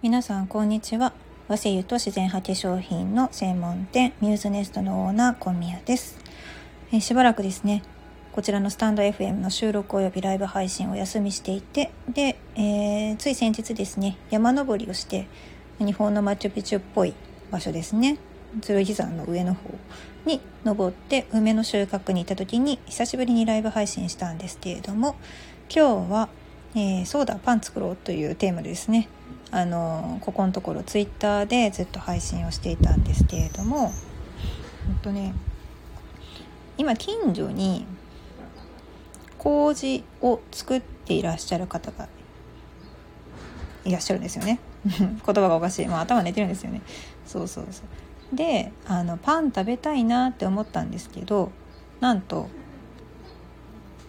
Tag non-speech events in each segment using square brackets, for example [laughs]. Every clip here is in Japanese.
皆さんこんにちは。和製油と自然派化粧品の専門店ミューズネストのオーナー小宮です、えしばらくですねこちらのスタンド FM の収録およびライブ配信をお休みしていてで、えーつい先日ですね山登りをして日本のマチュピチュっぽい場所ですね剣山の上の方に登って梅の収穫に行った時に久しぶりにライブ配信したんですけれども今日は、えーそうだパン作ろうというテーマでですねあのここのところツイッターでずっと配信をしていたんですけれどもほんとね今近所に麹を作っていらっしゃる方がいらっしゃるんですよね。[laughs] 言葉がおかしい、まあ、頭寝てるんですよね。そうそうそう。であのパン食べたいなって思ったんですけどなんと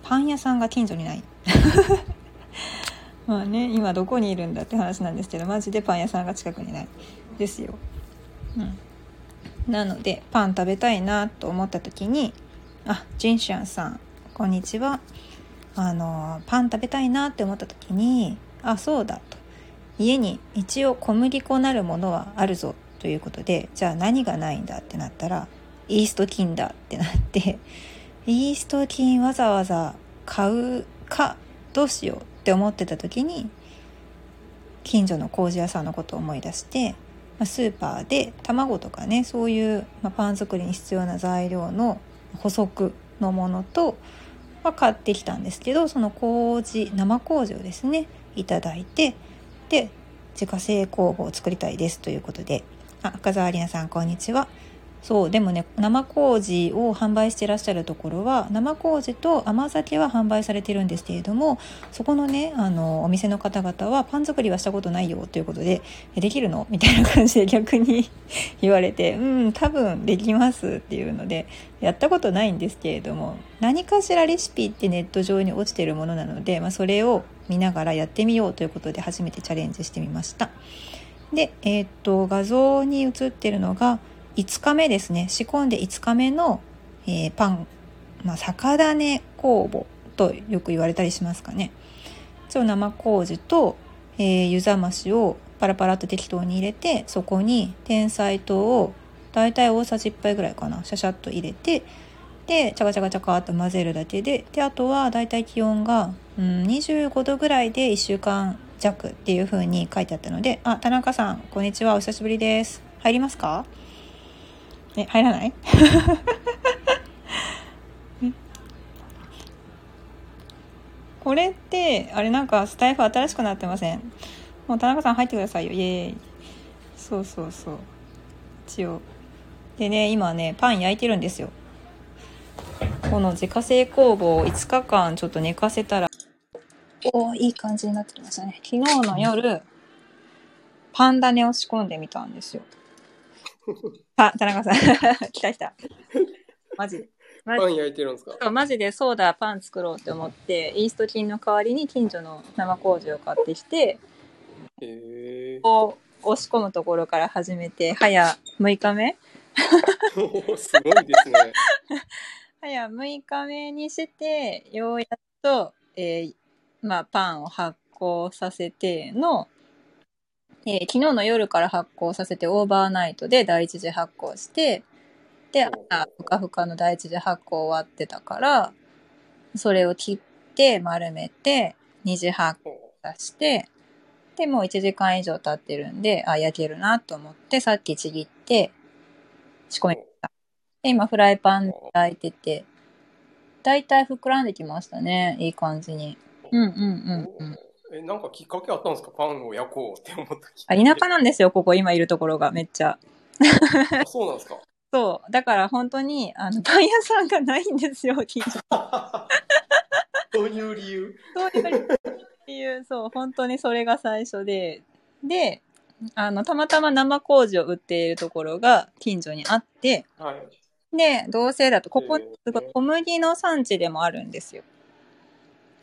パン屋さんが近所にない。まあね今どこにいるんだって話なんですけどマジでパン屋さんが近くにないですよ、うん、なのでパン食べたいなと思った時にあジンシャンさんこんにちは。あのパン食べたいなって思った時にあそうだと。家に一応小麦粉なるものはあるぞということでじゃあ何がないんだってなったらイースト菌だってなってイースト菌わざわざ買うかどうしようって思ってた時に近所の麹屋さんのことを思い出してまスーパーで卵とかねそういう、ま、パン作りに必要な材料の補足のものと、まあ、買ってきたんですけどその麹生麹をですねいただいてで自家製工房を作りたいですということであ赤澤里奈さんこんにちは。そうでもね生麹を販売してらっしゃるところは生麹と甘酒は販売されてるんですけれどもそこのねあのお店の方々はパン作りはしたことないよということでできるの？みたいな感じで [laughs] 逆に [laughs] 言われてうん多分できますっていうのでやったことないんですけれども何かしらレシピってネット上に落ちてるものなので、まあ、それを見ながらやってみようということで初めてチャレンジしてみました。で、えーっと画像に映ってるのが5日目ですね。仕込んで5日目の、えーパン、まあ、酒種酵母とよく言われたりしますかね。生麹と、えー湯冷ましをパラパラっと適当に入れてそこに天才糖をだいたい大さじ1杯ぐらいかなシャシャッと入れてでチャカチャカチャカっと混ぜるだけでであとはだいたい気温が、うん、25度ぐらいで1週間弱っていう風に書いてあったのであ田中さんこんにちは。お久しぶりです。入りますか？え入らない？[laughs] え？これってあれなんかスタイフ新しくなってません？もう田中さん入ってくださいよ。イエーイ。そうそうそう。一応。でね今ねパン焼いてるんですよ。この自家製工房を5日間ちょっと寝かせたら。おーいい感じになってきましたね。昨日の夜パン種を仕込んでみたんですよあ、田中さん。[laughs] 来た来た。マジで。マジパン焼いてるんですか？マジでそうだ、パン作ろうって思って、イースト菌の代わりに近所の生麹を買ってきて、へえこう、押し込むところから始めて、早6日目ー。すごいですね。[laughs] 早6日目にして、ようやっと、えーまあ、パンを発酵させての、えー昨日の夜から発酵させてオーバーナイトで第一次発酵して、で、朝、ふかふかの第一次発酵終わってたから、それを切って丸めて、二次発酵出して、で、もう1時間以上経ってるんで、あ、焼けるなと思って、さっきちぎって、仕込みました。で、今フライパンで焼いてて、だいたい膨らんできましたね。いい感じに。うんうんうんうん。え、なんかきっかけあったんですか？パンを焼こうって思ったきっあ、かけ田舎なんですよ、ここ今いるところがめっちゃ。あそうなんですか？[laughs] そう。だから本当に、あの、パン屋さんがないんですよ、[laughs] 近所。どういう理由？そういういう、そう、本当にそれが最初で、で、あの、たまたま生麹を売っているところが近所にあって、はい。で、どうせだと、ここへー、すごい小麦の産地でもあるんですよ。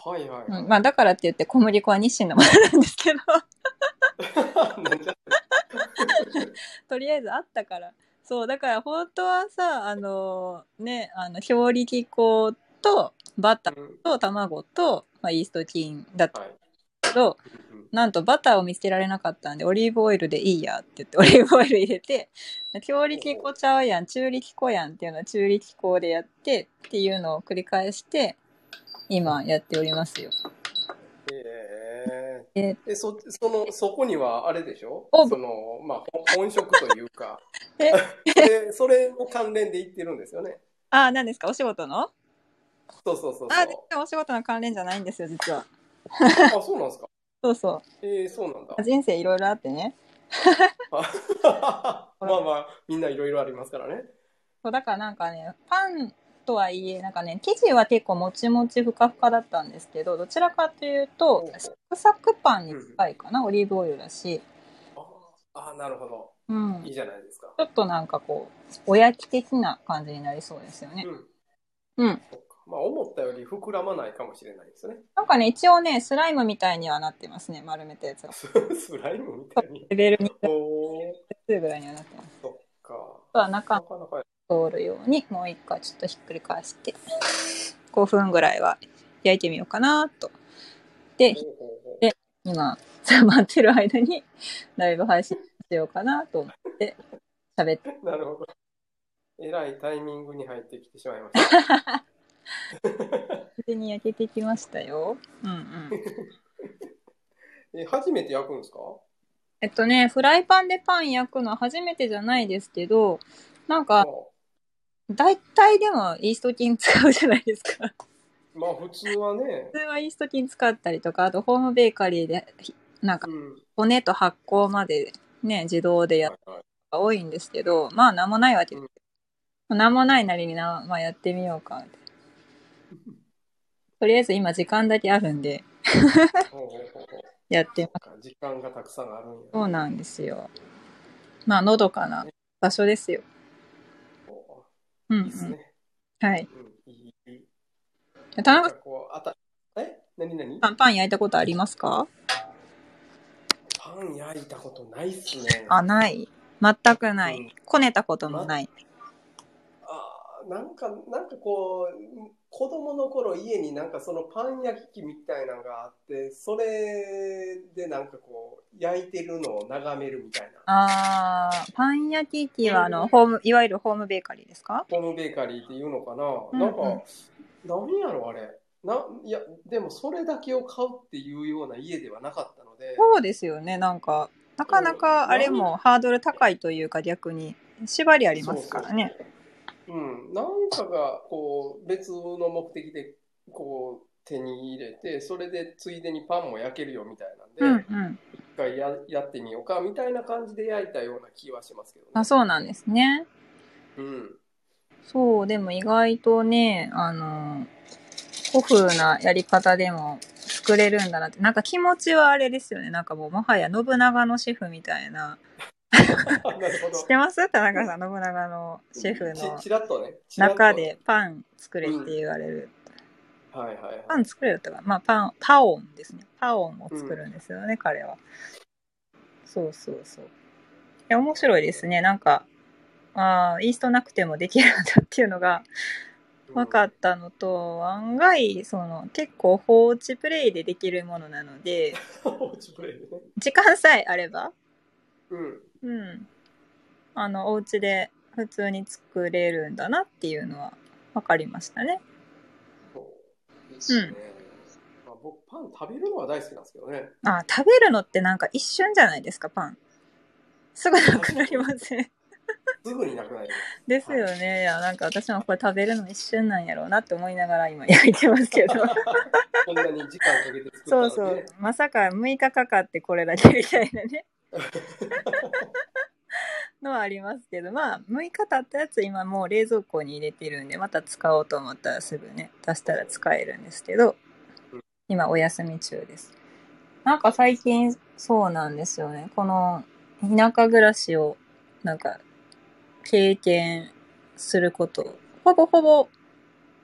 はいはい。うん、まあ、だからって言って小麦粉は日清のものなんですけど、[laughs] とりあえずあったから。そう、だから本当はさ、あの、ね、あの、表力粉とバターうんと卵と、まあ、イースト菌だったはい。けど、うんなんとバターを見つけられなかったんで、オリーブオイルでいいやって言って、オリーブオイル入れて、強力粉ちゃうやん、中力粉やんっていうのは中力粉でやってっていうのを繰り返して、今やっておりますよ。ええー、え、そ、その、そこにはあれでしょ？おその、まあ、ほ本職というか、[laughs] え？[laughs] でそれの関連で言ってるんですよね。あ、何ですか？お仕事の？そうそうそうそう。あ、全然お仕事の関連じゃないんですよ、実は。[laughs] あ、そうなんですか？そうそえー、そうなんだう。。人生いろいろあってね。あまあまあ、みんないろいろありますからね。そうだからなんかね、パンとはいえ、なんかね、生地は結構もちもちふかふかだったんですけど、どちらかというとサクサクパンに近いかな、オリーブオイルだし、ああ、なるほど。うん。ちいいじゃないですか。ょっとなんかこう、おやき的な感じになりそうですよねう。ん。うん。まあ、思ったより膨らまないかもしれないですね。なんかね、一応ね、スライムみたいにはなってますね、丸めたやつが。ス [laughs] スライムみたいに。レベル2おー、ぐらいにはなってます。そっか。あなかなか、通るように、もう一回ちょっとひっくり返して、5分ぐらいは焼いてみようかなと。で、で今、待ってる間にライブ配信しようかなと思って喋って。なるほど。えらいタイミングに入ってきてしまいました。無事に焼けてきましたよ。うんうん。[laughs] え、初めて焼くんですか？えっとね、フライパンでパン焼くのは初めてじゃないですけど、なんか、も大体でもイースト菌使うじゃないですか。うまあ、普通はね普、通はイースト菌使ったりとか、あとホームベーカリーで、ひなんかうん。骨と発酵までね、自動でやるのが多いんですけど、まあなんもないわけです。うんなんもないなりにな、まあやってみようかって。[laughs] とりあえず今時間だけあるんで、やってます。時間がたくさんあるんや。そうなんですよ。まあ、のどかな場所ですよ。うん、うん。いいですね。はい。うん、いい。田中なんかこう、あた、え？何何？さん、パン焼いたことありますか？パン焼いたことないっすね。あ、ない。全くない。うんこねたこともない。あーなんか、なんかこう、子供の頃家になんかそのパン焼き器みたいなのがあって、それでなんかこう、焼いてるのを眺めるみたいな。あー、パン焼き器は、あの、ホーム、いわゆるホームベーカリーですか？ホームベーカリーっていうのかな、うんなんか、何やろあれ。な、いや、でもそれだけを買うっていうような家ではなかったので、そうですよね。なんか、なかなかあれもハードル高いというか逆に縛りありますからね。うん、なんかがこう別の目的でこう手に入れてそれでついでにパンも焼けるよみたいなんで、うんうん。一回ややってみようかみたいな感じで焼いたような気はしますけどね。あ、そうなんですね。うん、そう、でも意外とね、あの、古風なやり方でも作れるんだなって。なんか気持ちはあれですよね。なんかもうもはや信長のシェフみたいな。[laughs] 知ってます？田中さん、信長のシェフの。ちちらっとね。中でパン作れって言われる。はいはいはい。パン作れるとか、まあパン、パオンですね。パオンを作るんですよね、彼は。そうそうそう。いや、面白いですね。なんか、ああ、イーストなくてもできるんだっていうのが分かったのと、案外、その、結構放置プレイでできるものなので、[laughs] 時間さえあれば、うんうん。あの、お家で普通に作れるんだなっていうのは分かりましたね。そうですね、まあ、僕パン食べるのは大好きなんですけどねあ、食べるのってなんか一瞬じゃないですか、パン。すぐなくなりません。すぐになくなりますですよね。いや、なんか私もこれ食べるの一瞬なんやろうなって思いながら今焼いてますけど。[laughs] こんなに時間かけて作ったのそうそうね。まさか6日かかってこれだけみたいなね。のはありますけど、まあ、6日経ったやつ今もう冷蔵庫に入れてるんで、また使おうと思ったらすぐね、出したら使えるんですけど、今お休み中です。なんか最近そうなんですよね。この田舎暮らしをなんか経験すること、ほぼほぼ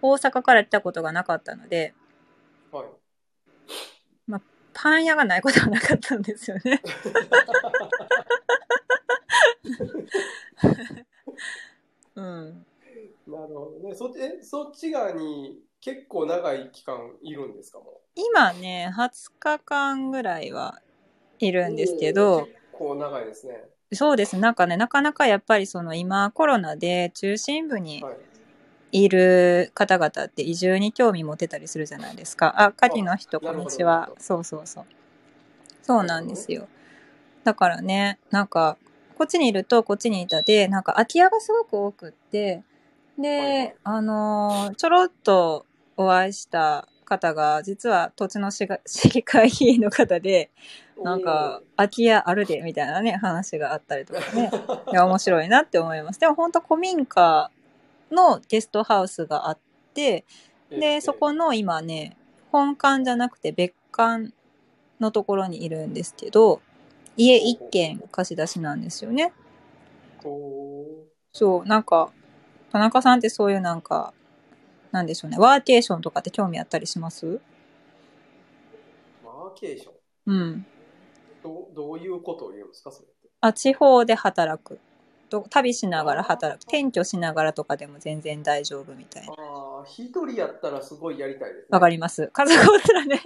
大阪から来たことがなかったので、はいパン屋がないことはなかったんですよね。うん。なるほどね。そっち、え、そっち側に結構長い期間いるんですか？も今ね、20日間ぐらいはいるんですけど、結構長いですね。そうです。なんかね、なかなかやっぱりその今コロナで中心部にはい。いる方々って移住に興味持てたりするじゃないですか。あ、カキの人、こんにちは。そうそうそう。そうなんですよ。だからね、なんか、こっちにいるとこっちにいたで、なんか空き家がすごく多くって、で、あのーちょろっとお会いした方が、実は土地の [laughs] 市議会議員の方で、なんか、空き家あるで、みたいなね、話があったりとかね。[laughs] いや、面白いなって思います。でも本当古民家のゲストハウスがあって、で、そこの今ね、本館じゃなくて別館のところにいるんですけど、家一軒貸し出しなんですよね。そう、なんか、田中さんってそういうなんか、なんでしょうね、ワーケーションとかって興味あったりします？ワーケーション？うん。どうどういうことを言うんですか、それって？あ、地方で働く。と旅しながら働く。転居しながらとかでも全然大丈夫みたいな。ああ、一人やったらすごいやりたいですね。わかります。家族おったらね。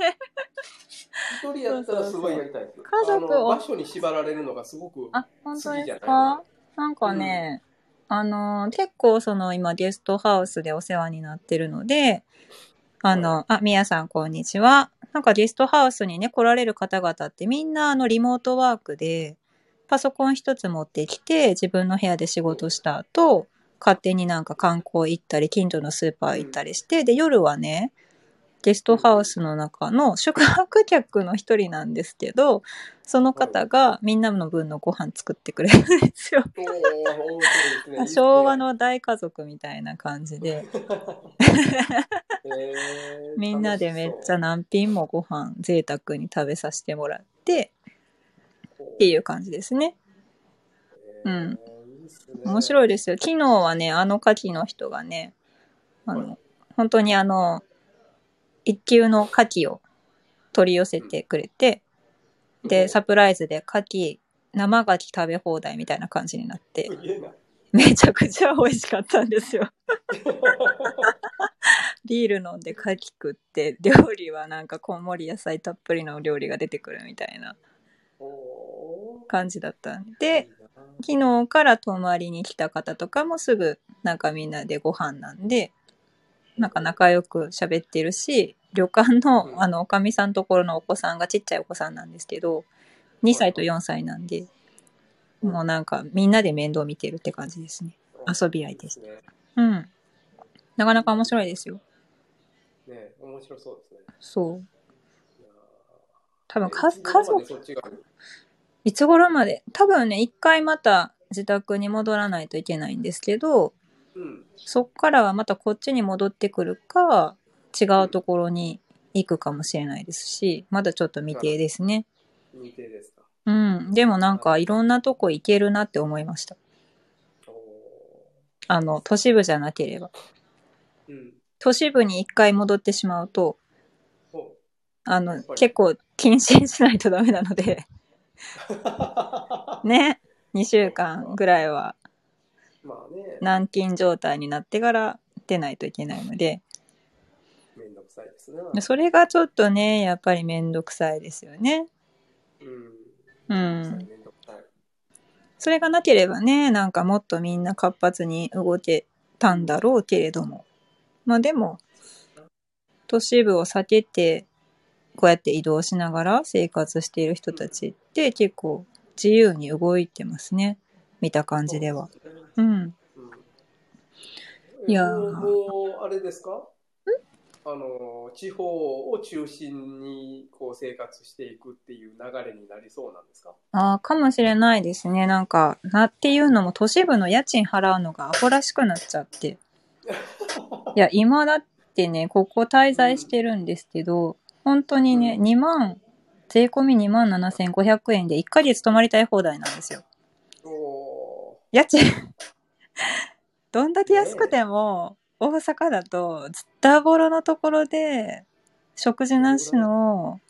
一人やったらすごいやりたいです。家族をあの場所に縛られるのがすごく。あ、本当です好きじゃないかなんかね、あのー、結構その今ゲストハウスでお世話になってるので、あの、あ、みやさんこんにちは。なんかゲストハウスにね、来られる方々ってみんなあのリモートワークで、パソコン一つ持ってきて、自分の部屋で仕事した後、勝手になんか観光行ったり、近所のスーパー行ったりして、で、夜はね、ゲストハウスの中の宿泊客の一人なんですけど、その方がみんなの分のご飯作ってくれるんですよ。昭和の大家族みたいな感じで、[laughs] えーみんなでめっちゃ何品もご飯贅沢に食べさせてもらってっていう感じですね。うん。面い白いですよ。昨日はね、あの牡蠣の人がね、あの、本当にあの、一級の牡蠣を取り寄せてくれて、で、サプライズで牡蠣、生牡蠣食べ放題みたいな感じになって。めちゃくちゃ美味しかったんですよ。[laughs] ビール飲んで牡蠣食って、料理はなんかこんもり野菜たっぷりの料理が出てくるみたいな感じだったんで、昨日から泊まりに来た方とかもすぐなんかみんなでご飯なんで、なんか仲良く喋ってるし、旅館うんのあの、おかみさんところのお子さんがちっちゃいお子さんなんですけど、2歳と4歳なんで、もうなんかみんなで面倒見てるって感じですね。遊び合いですね。うん。なかなか面白いですよ。ね面白そうですね。そう。多分か、家族、いつ頃まで？多分ね、一回また自宅に戻らないといけないんですけど、うん。そっからはまたこっちに戻ってくるか、違うところに行くかもしれないですし、まだちょっと未定ですね。未定ですか。うん。でもなんかいろんなとこ行けるなって思いました。おあの、都市部じゃなければ。ーうん。都市部に一回戻ってしまうと、ほあの結構謹慎しないとダメなので、う。[laughs] ね、2週間ぐらいはまあね、軟禁状態になってから出ないといけないので、めんどくさいですね。それがちょっとね、やっぱりめんどくさいですよね。うん。うん。それがなければね、なんかもっとみんな活発に動けたんだろうけれども。まあでも、都市部を避けて、こうやって移動しながら生活している人たちって結構自由に動いてますね。見た感じでは。そうん。うんいやあれですか？あの、地方を中心にこう生活していくっていう流れになりそうなんですか？ああ、かもしれないですね。なんか、なっていうのも都市部の家賃払うのがアホらしくなっちゃって。[laughs] いや、今だってね、ここ滞在してるんですけど、本当にね、うん2万、税込み2万7500円で1ヶ月泊まりたい放題なんですよ。お家賃、[laughs] どんだけ安くても、大阪だと、ズッタボロのところで、食事なしの、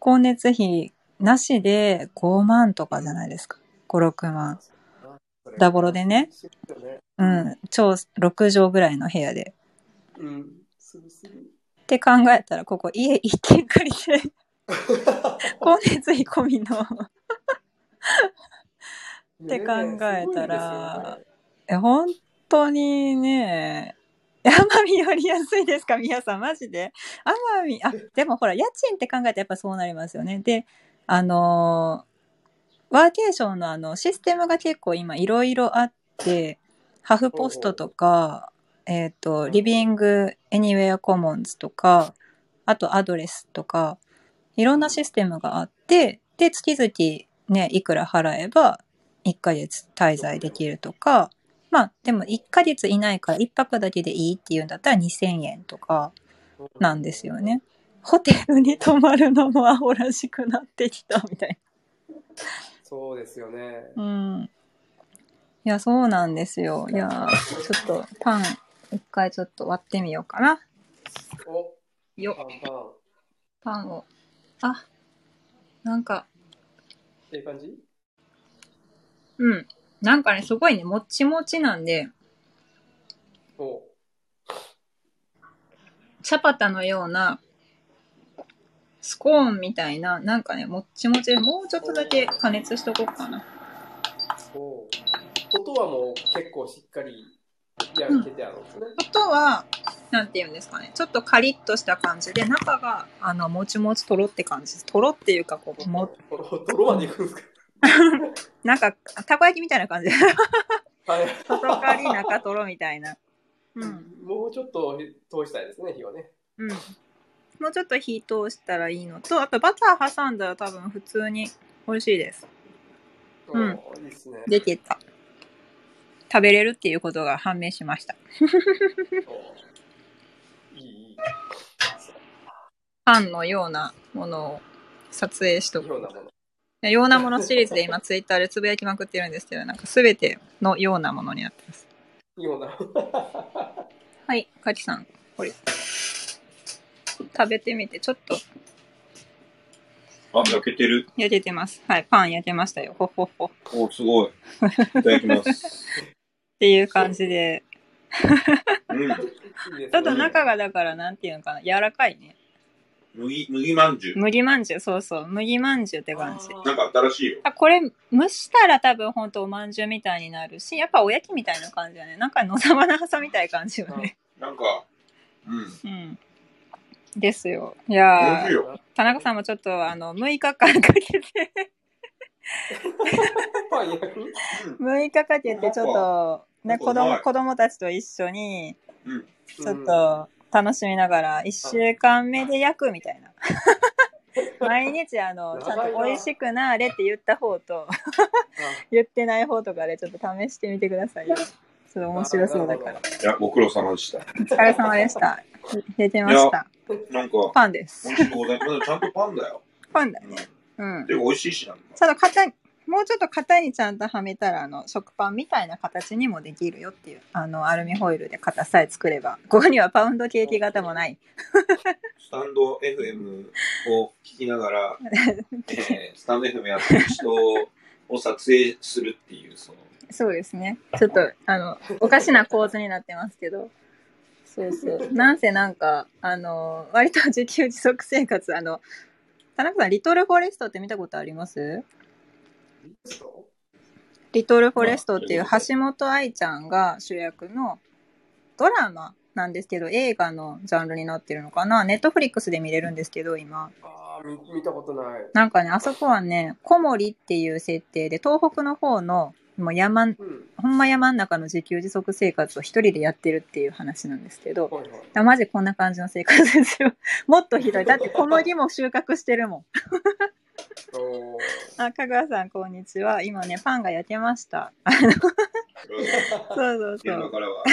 光熱費なしで5万とかじゃないですか。5、6万。ーダボロでね。うん、超6畳ぐらいの部屋で。うん。するする。って考えたら、ここ家一軒借りて、[laughs] 光熱費込みの。って考えたらえ本当にね奄美より安いですか？皆さんマジで？奄美あでもほら家賃って考えたらやっぱそうなりますよね。であのーワーケーションのあのシステムが結構今いろいろあってハフポストとかえっ、とリビングエニウェアコモンズとかあとアドレスとかいろんなシステムがあってで月々ねいくら払えば1ヶ月滞在できるとかまあでも1ヶ月いないから1泊だけでいいっていうんだったら2000円とかなんですよね。ホテルに泊まるのもアホらしくなってきたみたいそうですよね。な。うん。いや、そうなんですよ。いや、ちょっとパン一回ちょっと割ってみようかな。お、よパンパン。パンを。あ、なんか、ええ感じ？うん。なんかね、すごいね、もっちもちなんで、おチャパタのような、スコーンみたいな、なんかね、もっちもちで、もうちょっとだけ加熱しとこうかな。お音はもう結構しっかり焼けてあるんですね。あとは、なんて言うんですかね、ちょっとカリッとした感じで、中が、あの、もちもちとろって感じです。とろっていうか、こう、も、とろとろまでいくんですか？[laughs] なんか、たこ焼きみたいな感じ。はい。外カリ、中とろみたいな。うん。もうちょっと通したいですね、火をね。うん。もうちょっと火通したらいいのと、あとバター挟んだら多分普通に美味しいです。うんおいいですね。できた。食べれるっていうことが判明しました。[laughs] パンのようなものを撮影しとく。ようなもの。シリーズで今ツイッターでつぶやきまくってるんですけど、なんかすべてのようなものになってます。ような。はい、カキさん、これ。食べてみて、ちょっとあ、焼けてる。焼けてます。はい、パン焼けましたよ。ほっほっほ。っお、すごい。いただきます。[laughs] ていう感じで。うん。[laughs] っと中がだから、なんていうのかな、柔らかいね。麦、麦まんじゅう。麦まんじゅう、そうそう。麦まんじゅうって感じ。なんか新しいよ。あこれ蒸したら多分ほんとおまんじゅうみたいになるしやっぱおやきみたいな感じだねなんか野沢菜挟みたい感じよねなんか、うん。うんですよい美やいよ。田中さんもちょっとあの6日間かけて [laughs] パン焼く？うん。6日かけてちょっとね子供子供たちと一緒にうん。ちょっと楽しみながら1週間目で焼くみたいな [laughs] 毎日あのちゃんと美味しくなれって言った方と言ってない方とかでちょっと試してみてくださいよちょっと面白そうだからいや、ご苦労様でした。お疲れ様でした。出てました。なんか、パンです美。味しくございます。ちゃんとパンだよ。パンだね。うん。で、美味しいしな。ただ型に、もうちょっと型にちゃんとはめたら、あの、食パンみたいな形にもできるよっていう、あの、アルミホイルで型さえ作れば。ここにはパウンドケーキ型もない。スタンド FM を聞きながら、[laughs] えースタンド FM やってる人を撮影するっていう、その、そうですね。ちょっと、あの、おかしな構図になってますけど。そうそう。なんせなんか、あの、割と自給自足生活、あの、田中さん、リトルフォレストって見たことあります？リトルフォレストっていう橋本愛ちゃんが主役のドラマなんですけど、映画のジャンルになってるのかな。ネットフリックスで見れるんですけど、今。ああ、見見たことない。なんかね、あそこはね、小森っていう設定で、東北の方の、もう山、うん。ほんま山ん中の自給自足生活を一人でやってるっていう話なんですけど、はいはい。あマジこんな感じの生活ですよ。[laughs] もっとひどい。だって小麦も収穫してるもん。あ、かぐわさん、こんにちは。今ね、パンが焼けました。あのそうそうそう。現場からは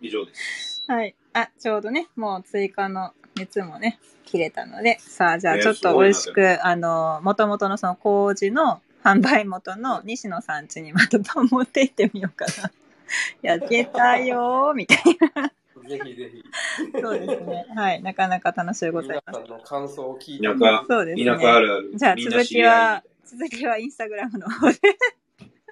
以上です。はい。あ、ちょうどね、もう追加の熱もね、切れたので、さあ、じゃあねちょっと美味しく、あの、元々のその麹の販売元の西野さん家にまた持って行ってみようかな。焼けたよー、みたいぜひぜひ。な。そうですね。はい。なかなか楽しいございます。皆さんの感想を聞いて。田舎、そうですね。田舎あるある。じゃあ続きは、続きはインスタグラムの方で。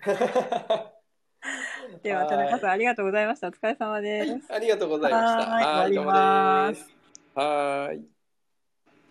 [laughs] では、田中さんありがとうございました。お疲れ様です。ありがとうございました。はーい終わります。はーい。